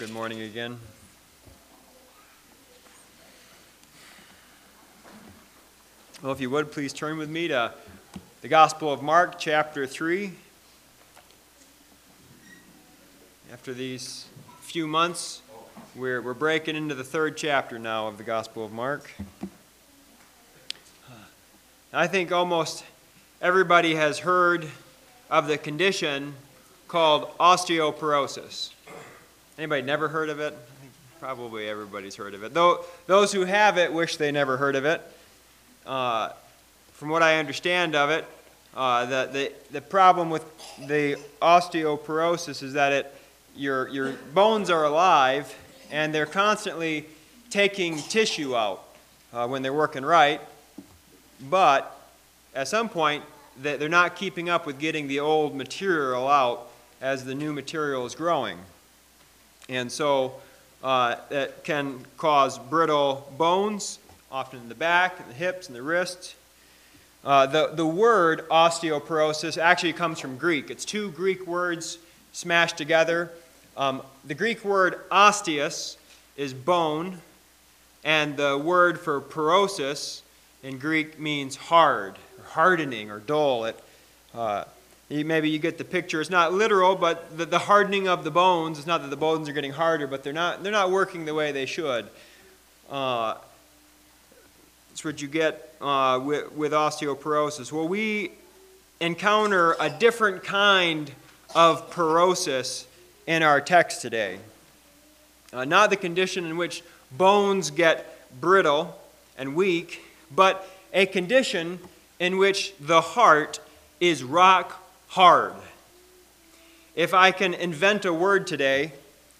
good morning again. Well, if you would, please turn with me to the Gospel of Mark, chapter 3. After these few months, we're, we're breaking into the third chapter now of the Gospel of Mark. I think almost everybody has heard of the condition called osteoporosis. Anybody never heard of it? Probably everybody's heard of it. Though those who have it wish they never heard of it. Uh, from what I understand of it, uh, the, the, the problem with the osteoporosis is that it, your, your bones are alive and they're constantly taking tissue out uh, when they're working right, but at some point they're not keeping up with getting the old material out as the new material is growing. And so uh, it can cause brittle bones, often in the back, and the hips, and the wrists. Uh, the, the word osteoporosis actually comes from Greek. It's two Greek words smashed together. Um, the Greek word osteus is bone, and the word for porosis in Greek means hard, or hardening, or dull. It, uh, maybe you get the picture. It's not literal, but the, the hardening of the bones. It's not that the bones are getting harder, but they're not, they're not working the way they should. Uh, that's what you get uh, with, with osteoporosis. Well, we encounter a different kind of porosis in our text today. Uh, not the condition in which bones get brittle and weak, but a condition in which the heart is rock hard. If I can invent a word today,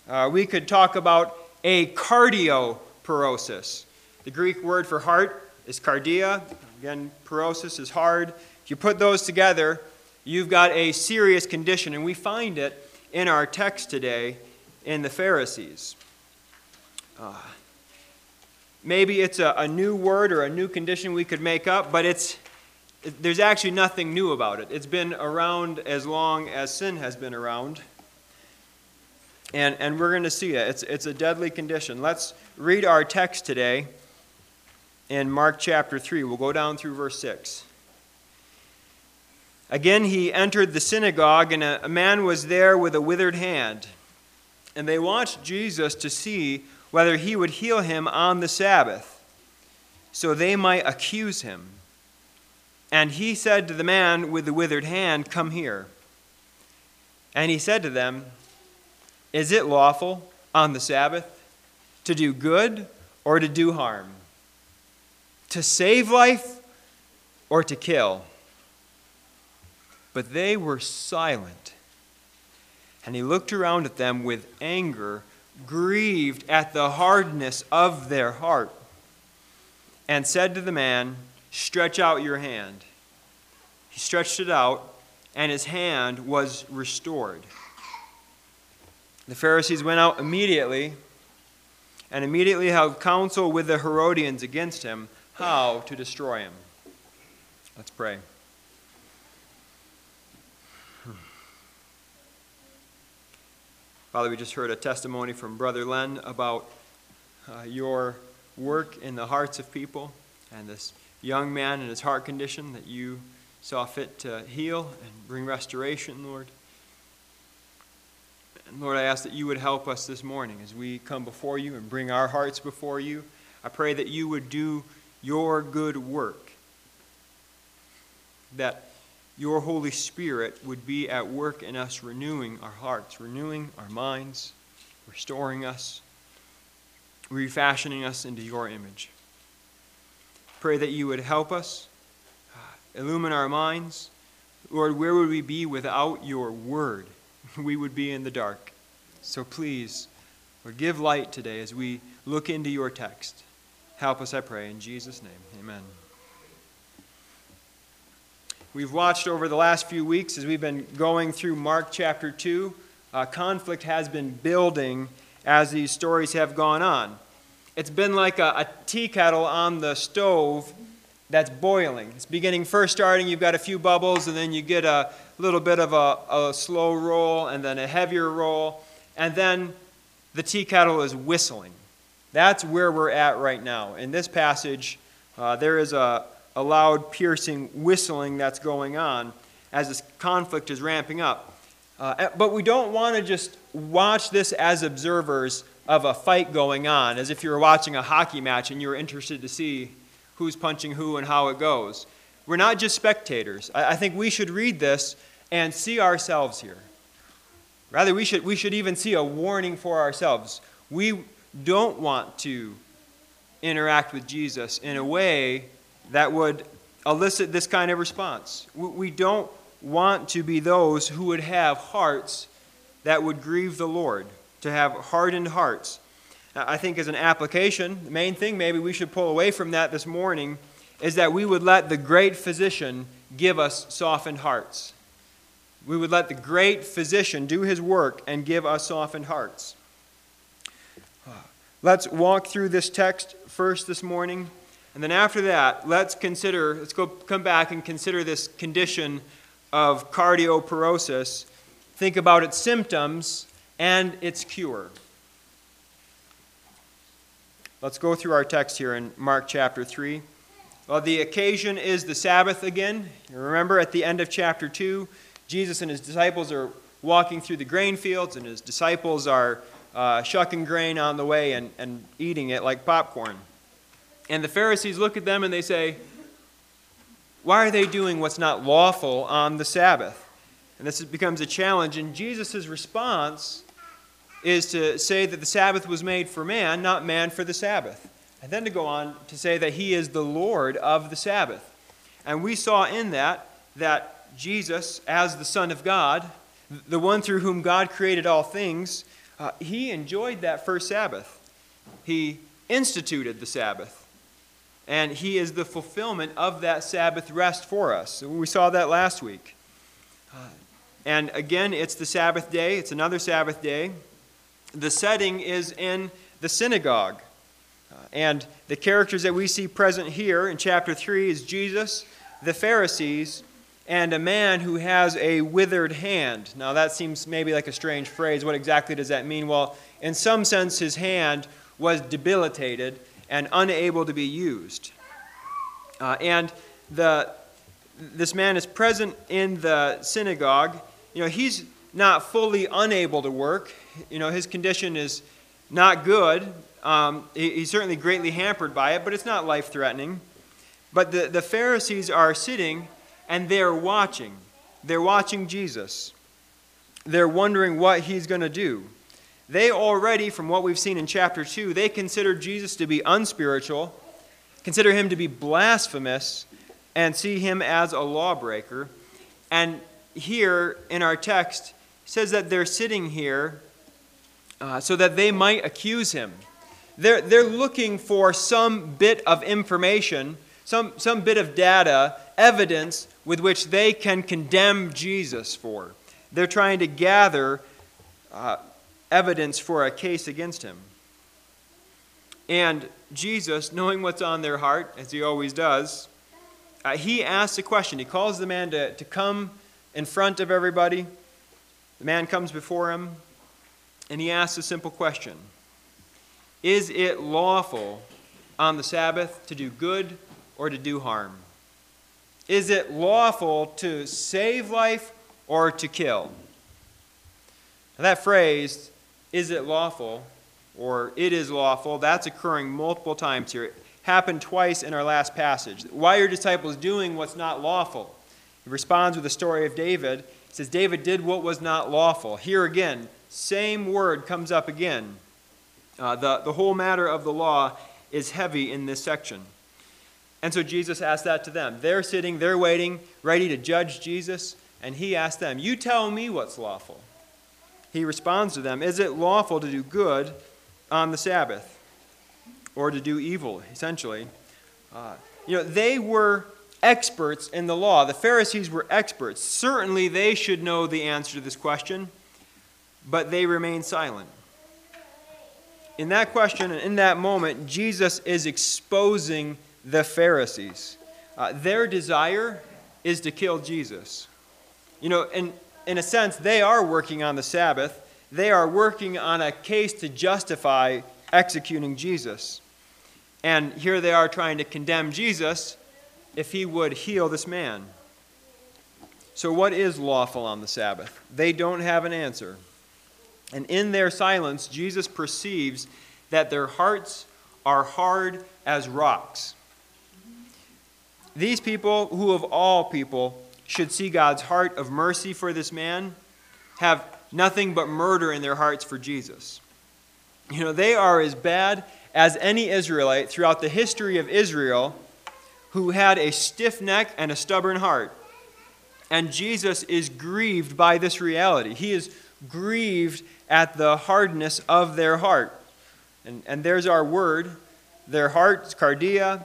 uh, we could talk about a cardioporosis. The Greek word for heart is cardia. Again, porosis is hard. If you put those together, you've got a serious condition, and we find it in our text today in the Pharisees. Uh, maybe it's a, a new word or a new condition we could make up, but it's, there's actually nothing new about it. It's been around as long as sin has been around. And, and we're going to see it. It's, it's a deadly condition. Let's read our text today in Mark chapter 3. We'll go down through verse 6. Again, he entered the synagogue, and a, man was there with a withered hand. And they watched Jesus to see whether he would heal him on the Sabbath, so they might accuse him. And he said to the man with the withered hand, Come here. And he said to them, Is it lawful on the Sabbath to do good or to do harm? to save life or to kill. But they were silent. And he looked around at them with anger, grieved at the hardness of their heart, and said to the man, Stretch out your hand. He stretched it out, and his hand was restored. The Pharisees went out immediately and immediately held counsel with the Herodians against him how to destroy him. Let's pray. Father, we just heard a testimony from Brother Len about uh, your work in the hearts of people and this young man and his heart condition that you saw fit to heal and bring restoration, Lord. And Lord, I ask that you would help us this morning as we come before you and bring our hearts before you. I pray that you would do your good work, that your Holy Spirit would be at work in us, renewing our hearts, renewing our minds, restoring us, refashioning us into your image. Pray that you would help us, uh, illumine our minds. Lord, where would we be without your word? We would be in the dark. So please, Lord, give light today as we look into your text. Help us, I pray, in Jesus' name. Amen. We've watched over the last few weeks as we've been going through Mark chapter 2. Uh, conflict has been building as these stories have gone on. It's been like a, a tea kettle on the stove that's boiling. It's beginning first starting, you've got a few bubbles, and then you get a little bit of a, a slow roll, and then a heavier roll. And then the tea kettle is whistling. That's where we're at right now. In this passage, uh, there is a, a loud, piercing whistling that's going on as this conflict is ramping up. Uh, but we don't want to just watch this as observers of a fight going on, as if you were watching a hockey match and you were interested to see who's punching who and how it goes. We're not just spectators. I, I think we should read this and see ourselves here. Rather, we should, we should even see a warning for ourselves. We don't want to interact with Jesus in a way that would elicit this kind of response. We don't want to be those who would have hearts that would grieve the Lord, to have hardened hearts. I think, as an application, the main thing maybe we should pull away from that this morning is that we would let the great physician give us softened hearts. We would let the great physician do his work and give us softened hearts. Let's walk through this text first this morning. And then after that, let's consider, let's go come back and consider this condition of cardioporosis. Think about its symptoms and its cure. Let's go through our text here in Mark chapter 3. Well, the occasion is the Sabbath again. Remember at the end of chapter 2, Jesus and his disciples are walking through the grain fields, and his disciples are uh, shucking grain on the way and, and eating it like popcorn. And the Pharisees look at them and they say, Why are they doing what's not lawful on the Sabbath? And this becomes a challenge. And Jesus' response is to say that the Sabbath was made for man, not man for the Sabbath. And then to go on to say that he is the Lord of the Sabbath. And we saw in that that Jesus, as the Son of God, the one through whom God created all things, uh, he enjoyed that first Sabbath. He instituted the Sabbath. And he is the fulfillment of that Sabbath rest for us. We saw that last week. Uh, and again, it's the Sabbath day, it's another Sabbath day. The setting is in the synagogue. Uh, and the characters that we see present here in chapter 3 is Jesus, the Pharisees, and a man who has a withered hand. Now, that seems maybe like a strange phrase. What exactly does that mean? Well, in some sense, his hand was debilitated and unable to be used. Uh, and the, this man is present in the synagogue. You know, he's not fully unable to work. You know, his condition is not good. Um, he, he's certainly greatly hampered by it, but it's not life threatening. But the, the Pharisees are sitting and they're watching. They're watching Jesus. They're wondering what he's going to do. They already, from what we've seen in chapter 2, they consider Jesus to be unspiritual, consider him to be blasphemous, and see him as a lawbreaker. And here in our text, says that they're sitting here uh, so that they might accuse him. They're, they're looking for some bit of information, some, some bit of data, evidence with which they can condemn Jesus for. They're trying to gather uh, evidence for a case against him. And Jesus, knowing what's on their heart, as he always does, uh, he asks a question. He calls the man to, to come in front of everybody. The man comes before him, and he asks a simple question Is it lawful on the Sabbath to do good or to do harm? Is it lawful to save life or to kill? Now, that phrase, is it lawful or it is lawful, that's occurring multiple times here. It happened twice in our last passage. Why are your disciples doing what's not lawful? He responds with the story of David. He says, David did what was not lawful. Here again, same word comes up again. Uh, the, the whole matter of the law is heavy in this section. And so Jesus asked that to them. They're sitting, they're waiting, ready to judge Jesus, and he asked them, You tell me what's lawful. He responds to them, Is it lawful to do good on the Sabbath or to do evil, essentially? Uh, you know, they were experts in the law. The Pharisees were experts. Certainly they should know the answer to this question, but they remain silent. In that question and in that moment, Jesus is exposing the Pharisees. Uh, their desire is to kill Jesus. You know, in, in a sense, they are working on the Sabbath. they are working on a case to justify executing Jesus. And here they are trying to condemn Jesus if he would heal this man. So, what is lawful on the Sabbath? They don't have an answer. And in their silence, Jesus perceives that their hearts are hard as rocks. These people, who of all people should see God's heart of mercy for this man, have nothing but murder in their hearts for Jesus. You know, they are as bad as any Israelite throughout the history of Israel who had a stiff neck and a stubborn heart. And Jesus is grieved by this reality. He is grieved at the hardness of their heart. And, and there's our word. Their hearts, cardia,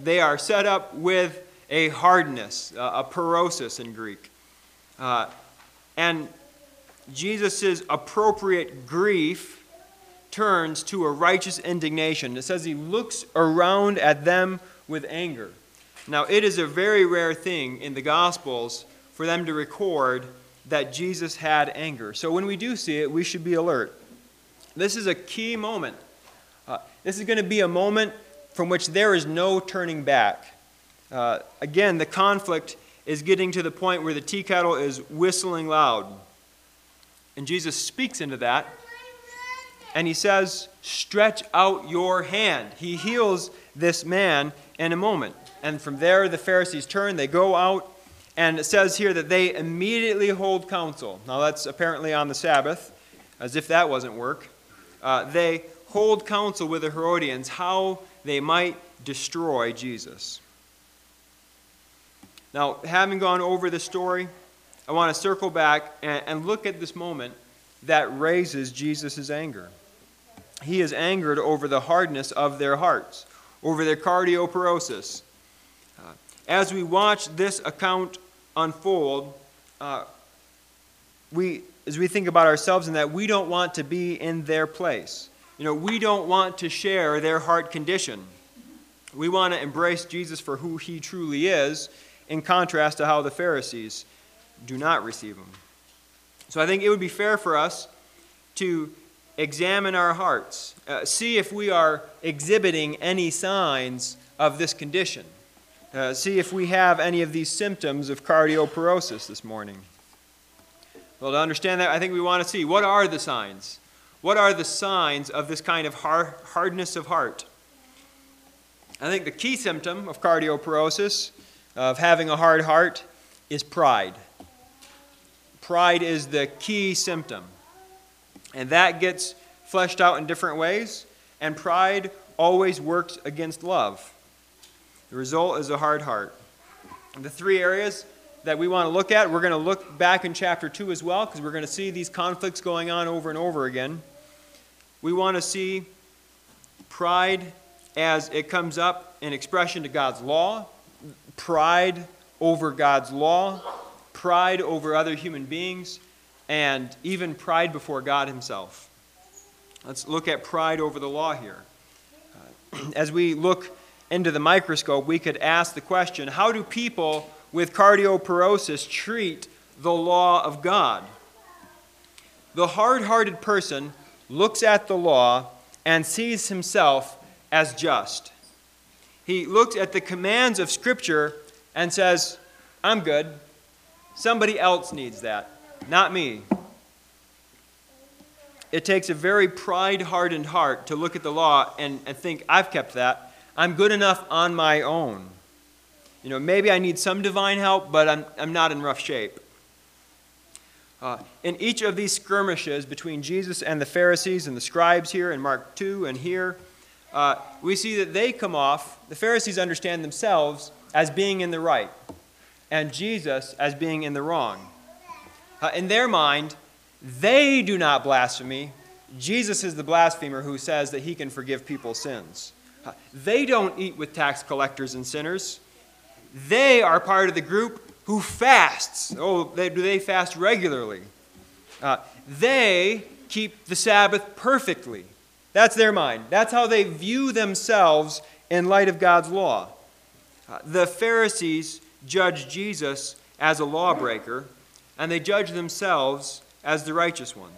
they are set up with a hardness, a porosis in Greek. Uh, and Jesus' appropriate grief turns to a righteous indignation. It says he looks around at them with anger. Now, it is a very rare thing in the Gospels for them to record that Jesus had anger. So when we do see it, we should be alert. This is a key moment. Uh, this is going to be a moment from which there is no turning back. Uh, again, the conflict is getting to the point where the tea kettle is whistling loud. And Jesus speaks into that. And he says, Stretch out your hand. He heals this man in a moment. And from there, the Pharisees turn, they go out, and it says here that they immediately hold counsel. Now, that's apparently on the Sabbath, as if that wasn't work. Uh, they hold counsel with the Herodians how they might destroy Jesus. Now, having gone over the story, I want to circle back and, and look at this moment that raises Jesus' anger. He is angered over the hardness of their hearts, over their cardioporosis. Uh, as we watch this account unfold, uh, we, as we think about ourselves in that, we don't want to be in their place. You know, we don't want to share their heart condition. We want to embrace Jesus for who he truly is, in contrast to how the Pharisees do not receive him. So I think it would be fair for us to examine our hearts, uh, see if we are exhibiting any signs of this condition, uh, see if we have any of these symptoms of cardioporosis this morning. Well, to understand that, I think we want to see what are the signs? What are the signs of this kind of hard, hardness of heart? I think the key symptom of cardioporosis, of having a hard heart, is pride. Pride is the key symptom. And that gets fleshed out in different ways, and pride always works against love. The result is a hard heart. The three areas that we want to look at, we're going to look back in chapter 2 as well, because we're going to see these conflicts going on over and over again. We want to see pride as it comes up in expression to God's law, pride over God's law, pride over other human beings, and even pride before God Himself. Let's look at pride over the law here. Uh, as we look into the microscope, we could ask the question how do people with cardioporosis treat the law of God? The hard hearted person looks at the law and sees himself as just. He looks at the commands of Scripture and says, I'm good. Somebody else needs that, not me. It takes a very pride hardened heart to look at the law and, and think, I've kept that. I'm good enough on my own. You know, maybe I need some divine help, but I'm, I'm not in rough shape. Uh, in each of these skirmishes between Jesus and the Pharisees and the scribes here in Mark 2 and here, uh, we see that they come off, the Pharisees understand themselves as being in the right, and Jesus as being in the wrong. Uh, in their mind, they do not blaspheme. Jesus is the blasphemer who says that he can forgive people's sins. They don't eat with tax collectors and sinners. They are part of the group who fasts. Oh, they, do they fast regularly? Uh, they keep the Sabbath perfectly. That's their mind. That's how they view themselves in light of God's law. Uh, the Pharisees judge Jesus as a lawbreaker, and they judge themselves as the righteous one.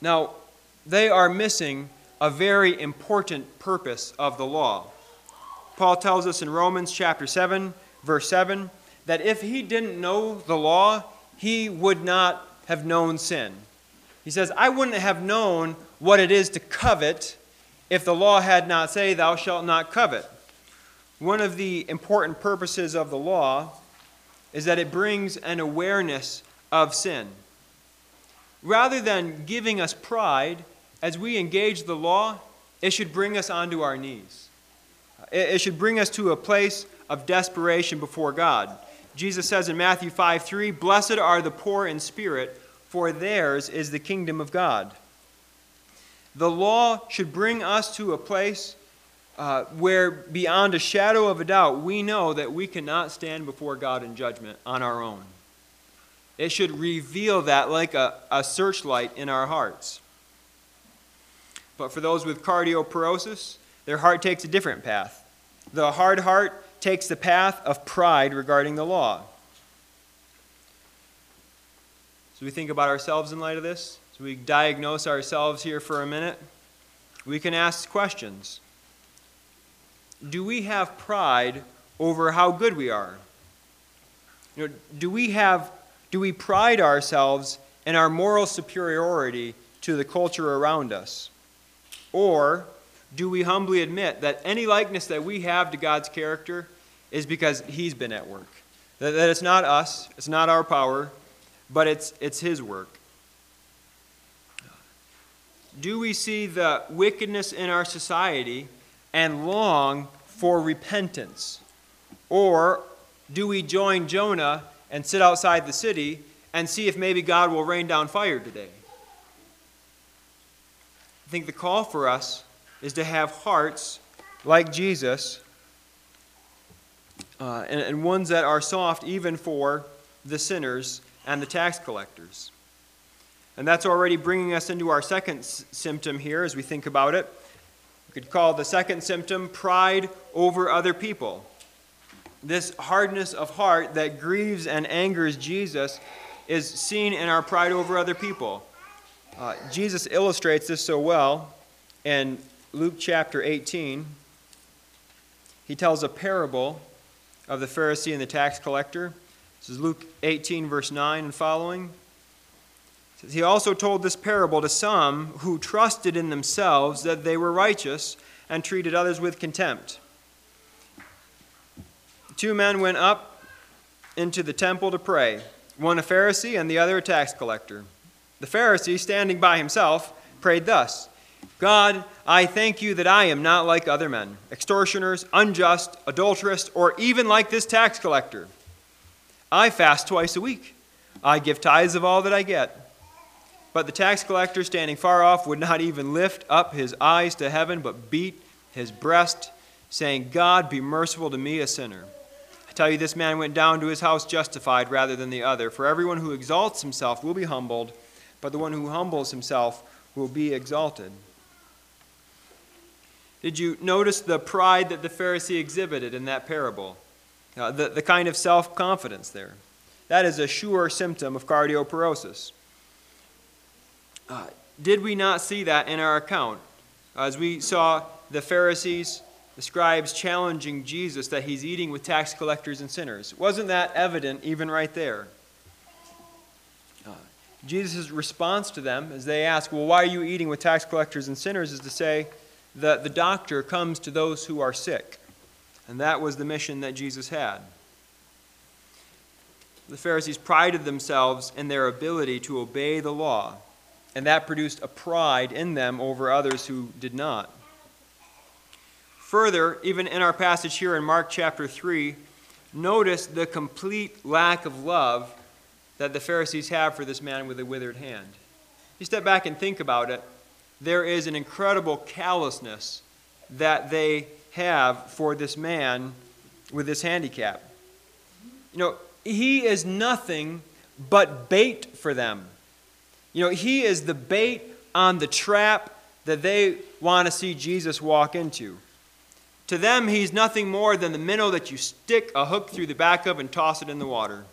Now, they are missing a very important purpose of the law. Paul tells us in Romans chapter 7, verse 7, that if he didn't know the law, he would not have known sin. He says, I wouldn't have known what it is to covet if the law had not say, Thou shalt not covet. One of the important purposes of the law is that it brings an awareness of sin. Rather than giving us pride as we engage the law, it should bring us onto our knees. It should bring us to a place of desperation before God. Jesus says in Matthew 5 3, Blessed are the poor in spirit, for theirs is the kingdom of God. The law should bring us to a place uh, where, beyond a shadow of a doubt, we know that we cannot stand before God in judgment on our own. It should reveal that like a, a searchlight in our hearts. But for those with cardioporosis, their heart takes a different path. The hard heart takes the path of pride regarding the law. So we think about ourselves in light of this. So we diagnose ourselves here for a minute. We can ask questions. Do we have pride over how good we are? You know, do we have do we pride ourselves in our moral superiority to the culture around us? Or do we humbly admit that any likeness that we have to God's character is because He's been at work? That, it's not us, it's not our power, but it's, it's His work. Do we see the wickedness in our society and long for repentance? Or do we join Jonah and sit outside the city and see if maybe God will rain down fire today? I think the call for us is to have hearts like Jesus uh, and, and ones that are soft even for the sinners and the tax collectors. And that's already bringing us into our second s- symptom here as we think about it. We could call the second symptom pride over other people. This hardness of heart that grieves and angers Jesus is seen in our pride over other people. Uh, Jesus illustrates this so well in Luke chapter 18. He tells a parable of the Pharisee and the tax collector. This is Luke 18, verse 9 and following. He also told this parable to some who trusted in themselves that they were righteous and treated others with contempt. Two men went up into the temple to pray, one a Pharisee and the other a tax collector. The Pharisee, standing by himself, prayed thus God, I thank you that I am not like other men, extortioners, unjust, adulterous, or even like this tax collector. I fast twice a week. I give tithes of all that I get. But the tax collector, standing far off, would not even lift up his eyes to heaven, but beat his breast, saying, God, be merciful to me, a sinner. I tell you, this man went down to his house justified rather than the other. For everyone who exalts himself will be humbled, but the one who humbles himself will be exalted. Did you notice the pride that the Pharisee exhibited in that parable? Uh, the, the kind of self confidence there. That is a sure symptom of cardioporosis. Uh, did we not see that in our account? As we saw the Pharisees, the scribes challenging Jesus that he's eating with tax collectors and sinners. Wasn't that evident even right there? Jesus' response to them as they ask, Well, why are you eating with tax collectors and sinners? is to say that the doctor comes to those who are sick. And that was the mission that Jesus had. The Pharisees prided themselves in their ability to obey the law and that produced a pride in them over others who did not. Further, even in our passage here in Mark chapter 3, notice the complete lack of love that the Pharisees have for this man with a withered hand. You step back and think about it, there is an incredible callousness that they have for this man with this handicap. You know, he is nothing but bait for them. You know, he is the bait on the trap that they want to see Jesus walk into. To them, he's nothing more than the minnow that you stick a hook through the back of and toss it in the water.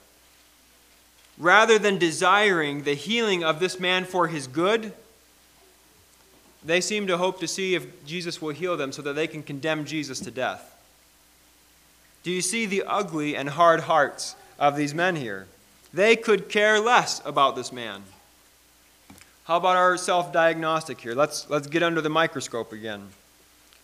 Rather than desiring the healing of this man for his good, they seem to hope to see if Jesus will heal them so that they can condemn Jesus to death. Do you see the ugly and hard hearts of these men here? They could care less about this man. How about our self diagnostic here? Let's, let's get under the microscope again.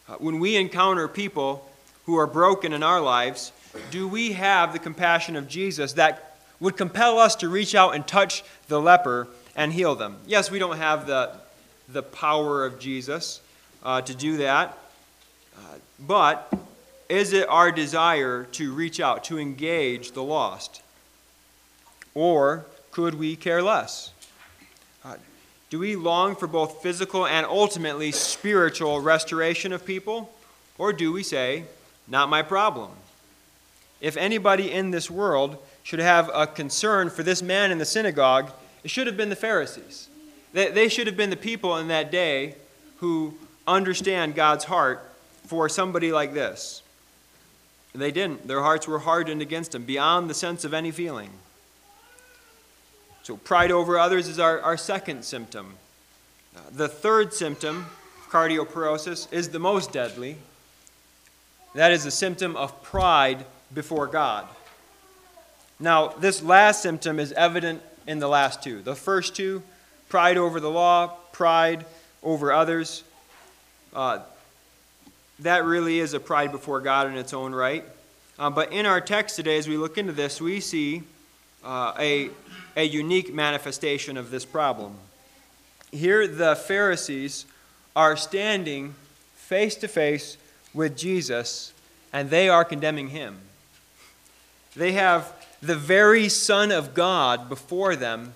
Uh, when we encounter people who are broken in our lives, do we have the compassion of Jesus that would compel us to reach out and touch the leper and heal them? Yes, we don't have the, the power of Jesus uh, to do that, uh, but is it our desire to reach out, to engage the lost? Or could we care less? Uh, do we long for both physical and ultimately spiritual restoration of people? Or do we say, not my problem? If anybody in this world should have a concern for this man in the synagogue, it should have been the Pharisees. They should have been the people in that day who understand God's heart for somebody like this. They didn't. Their hearts were hardened against him beyond the sense of any feeling. So, pride over others is our, our second symptom. Uh, the third symptom, cardioporosis, is the most deadly. That is a symptom of pride before God. Now, this last symptom is evident in the last two. The first two, pride over the law, pride over others. Uh, that really is a pride before God in its own right. Uh, but in our text today, as we look into this, we see uh, a, a unique manifestation of this problem. Here, the Pharisees are standing face to face with Jesus, and they are condemning him. They have the very Son of God before them,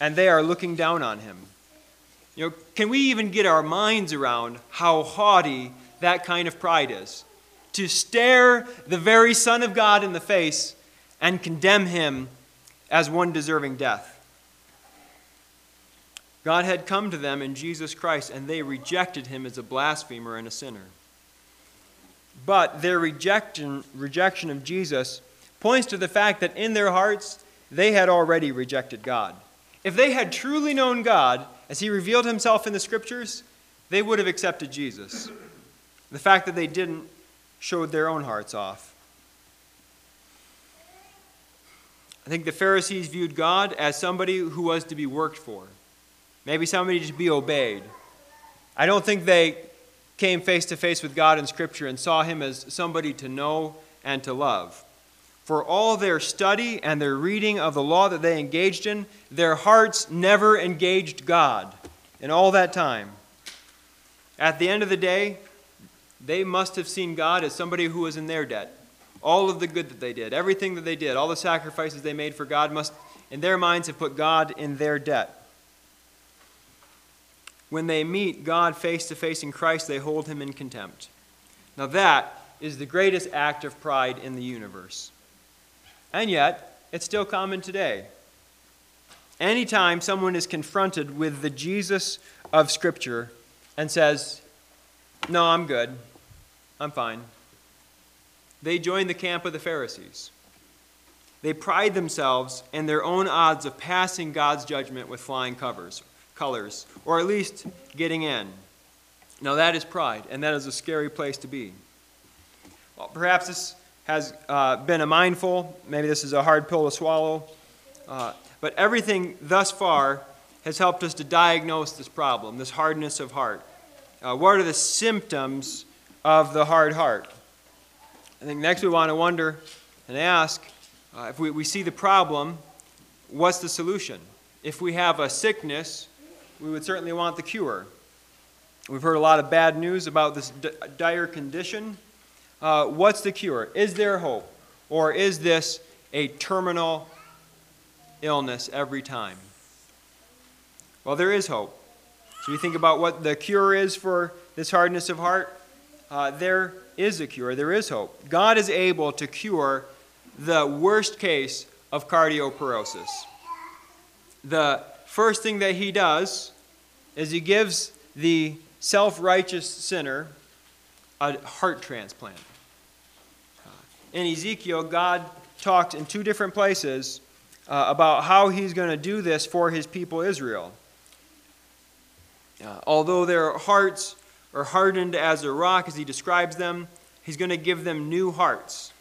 and they are looking down on him. You know, can we even get our minds around how haughty that kind of pride is? To stare the very Son of God in the face and condemn him as one deserving death. God had come to them in Jesus Christ, and they rejected him as a blasphemer and a sinner. But their rejection, rejection of Jesus points to the fact that in their hearts they had already rejected God. If they had truly known God as he revealed himself in the scriptures, they would have accepted Jesus. The fact that they didn't showed their own hearts off. I think the Pharisees viewed God as somebody who was to be worked for, maybe somebody to be obeyed. I don't think they came face to face with God in Scripture and saw him as somebody to know and to love. For all their study and their reading of the law that they engaged in, their hearts never engaged God in all that time. At the end of the day, they must have seen God as somebody who was in their debt. All of the good that they did, everything that they did, all the sacrifices they made for God must, in their minds, have put God in their debt. When they meet God face to face in Christ, they hold him in contempt. Now, that is the greatest act of pride in the universe. And yet, it's still common today. Anytime someone is confronted with the Jesus of Scripture and says, No, I'm good, I'm fine, they join the camp of the Pharisees. They pride themselves in their own odds of passing God's judgment with flying covers, colors, or at least getting in. Now, that is pride, and that is a scary place to be. Well, perhaps this has uh, been a mindful. Maybe this is a hard pill to swallow. Uh, but everything thus far has helped us to diagnose this problem, this hardness of heart. Uh, what are the symptoms of the hard heart? I think next we want to wonder and ask uh, if we, we see the problem, what's the solution? If we have a sickness, we would certainly want the cure. We've heard a lot of bad news about this dire condition uh, what's the cure? Is there hope? Or is this a terminal illness every time? Well, there is hope. So you think about what the cure is for this hardness of heart. Uh, there is a cure. There is hope. God is able to cure the worst case of cardioporosis. The first thing that he does is he gives the self righteous sinner a heart transplant in Ezekiel, God talked in two different places uh, about how he's going to do this for his people Israel. Uh, although their hearts are hardened as a rock, as he describes them, he's going to give them new hearts.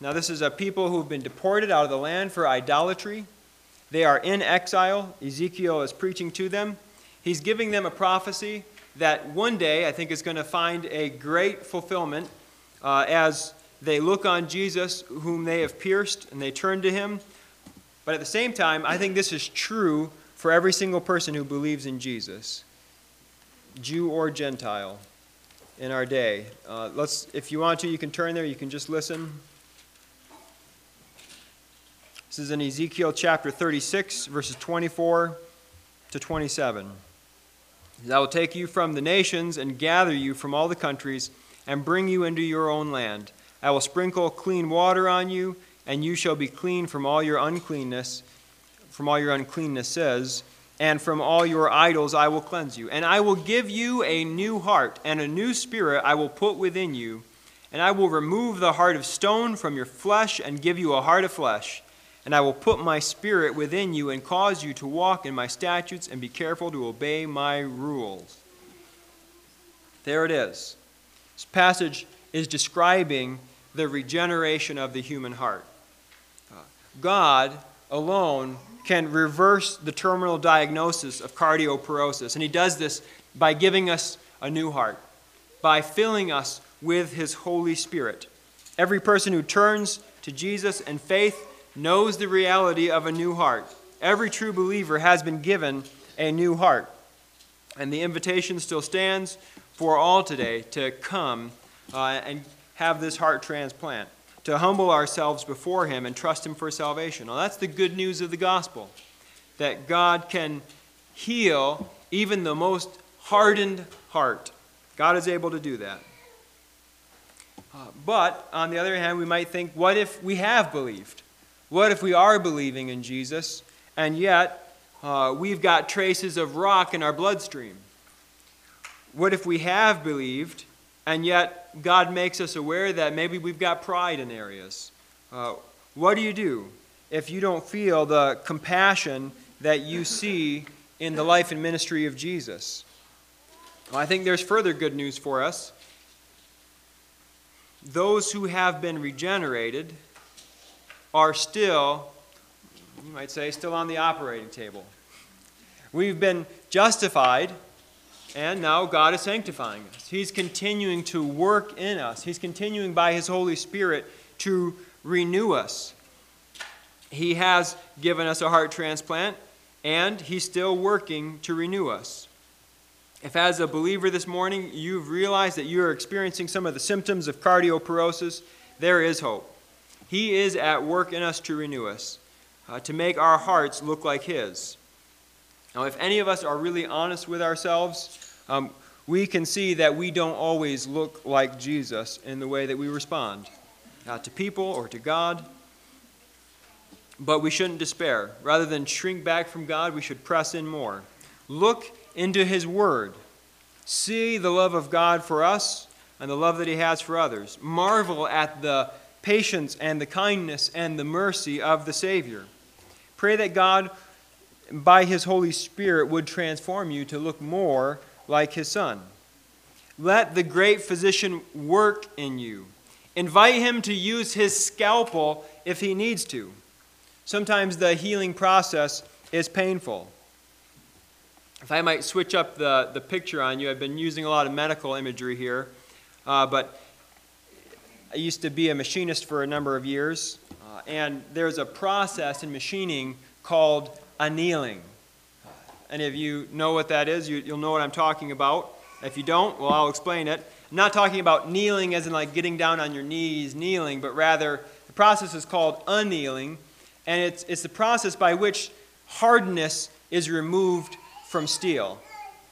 Now, this is a people who have been deported out of the land for idolatry. They are in exile. Ezekiel is preaching to them. He's giving them a prophecy that one day I think is going to find a great fulfillment uh, as they look on Jesus, whom they have pierced, and they turn to him. But at the same time, I think this is true for every single person who believes in Jesus, Jew or Gentile, in our day. Uh, let's, if you want to, you can turn there. You can just listen. This is in Ezekiel chapter 36, verses 24 to 27. I will take you from the nations and gather you from all the countries and bring you into your own land. I will sprinkle clean water on you, and you shall be clean from all your uncleanness, from all your uncleannesses, and from all your idols I will cleanse you. And I will give you a new heart, and a new spirit I will put within you. And I will remove the heart of stone from your flesh and give you a heart of flesh. And I will put my spirit within you and cause you to walk in my statutes and be careful to obey my rules. There it is. This passage is describing the regeneration of the human heart. God alone can reverse the terminal diagnosis of cardioporosis, and He does this by giving us a new heart, by filling us with His Holy Spirit. Every person who turns to Jesus in faith knows the reality of a new heart. Every true believer has been given a new heart. And the invitation still stands for all today to come uh, and have this heart transplant, to humble ourselves before Him and trust Him for salvation. Now, that's the good news of the gospel that God can heal even the most hardened heart. God is able to do that. Uh, but, on the other hand, we might think, what if we have believed? What if we are believing in Jesus and yet uh, we've got traces of rock in our bloodstream? What if we have believed, and yet God makes us aware that maybe we've got pride in areas? Uh, what do you do if you don't feel the compassion that you see in the life and ministry of Jesus? Well, I think there's further good news for us. Those who have been regenerated are still, you might say, still on the operating table. We've been justified and now God is sanctifying us. He's continuing to work in us. He's continuing by His Holy Spirit to renew us. He has given us a heart transplant, and He's still working to renew us. If, as a believer this morning, you've realized that you are experiencing some of the symptoms of cardioporosis, there is hope. He is at work in us to renew us, uh, to make our hearts look like His. Now, if any of us are really honest with ourselves, um, we can see that we don't always look like Jesus in the way that we respond uh, to people or to God. But we shouldn't despair. Rather than shrink back from God, we should press in more. Look into His Word. See the love of God for us and the love that He has for others. Marvel at the patience and the kindness and the mercy of the Savior. Pray that God, by His Holy Spirit, would transform you to look more like his son. Let the great physician work in you. Invite him to use his scalpel if he needs to. Sometimes the healing process is painful. If I might switch up the, the picture on you, I've been using a lot of medical imagery here, uh, but I used to be a machinist for a number of years, uh, and there's a process in machining called annealing. Any of you know what that is? You, will know what I'm talking about. If you don't, well, I'll explain it. I'm not talking about kneeling as in like getting down on your knees, kneeling, but rather the process is called annealing, and it's, it's the process by which hardness is removed from steel.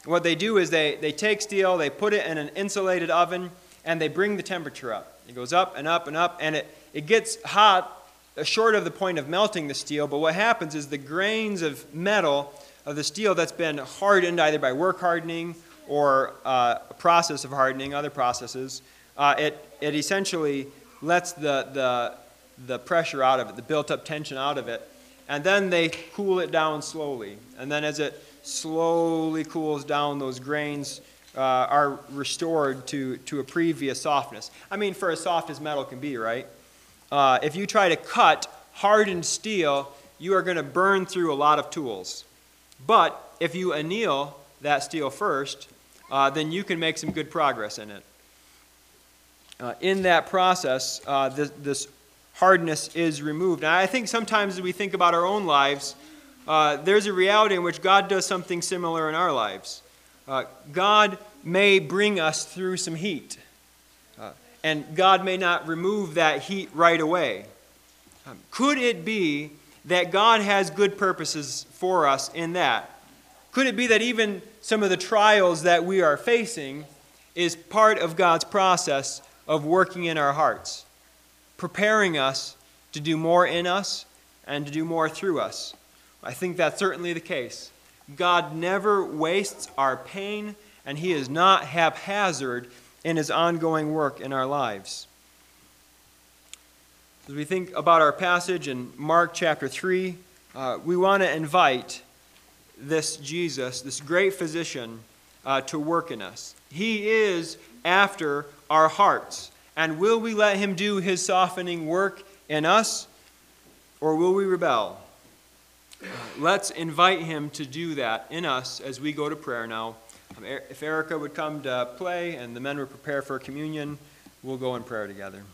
What they do is they, they take steel, they put it in an insulated oven, and they bring the temperature up. It goes up and up and up, and it, it gets hot uh, short of the point of melting the steel, but what happens is the grains of metal of the steel that's been hardened either by work hardening or uh, a process of hardening, other processes, uh, it, it essentially lets the, the, the pressure out of it, the built up tension out of it, and then they cool it down slowly. And then as it slowly cools down, those grains uh, are restored to, to a previous softness. I mean, for as soft as metal can be, right? Uh, if you try to cut hardened steel, you are going to burn through a lot of tools. But if you anneal that steel first, uh, then you can make some good progress in it. Uh, in that process, uh, this, this, hardness is removed. And I think sometimes as we think about our own lives, uh, there's a reality in which God does something similar in our lives. Uh, God may bring us through some heat, uh, and God may not remove that heat right away. Um, could it be that God has good purposes for us in that? Could it be that even some of the trials that we are facing is part of God's process of working in our hearts, preparing us to do more in us and to do more through us? I think that's certainly the case. God never wastes our pain, and He is not haphazard in His ongoing work in our lives. As we think about our passage in Mark chapter 3, uh, we want to invite this Jesus, this great physician, uh, to work in us. He is after our hearts. And will we let him do his softening work in us, or will we rebel? Let's invite him to do that in us as we go to prayer now. Um, if Erica would come to play and the men would prepare for communion, we'll go in prayer together.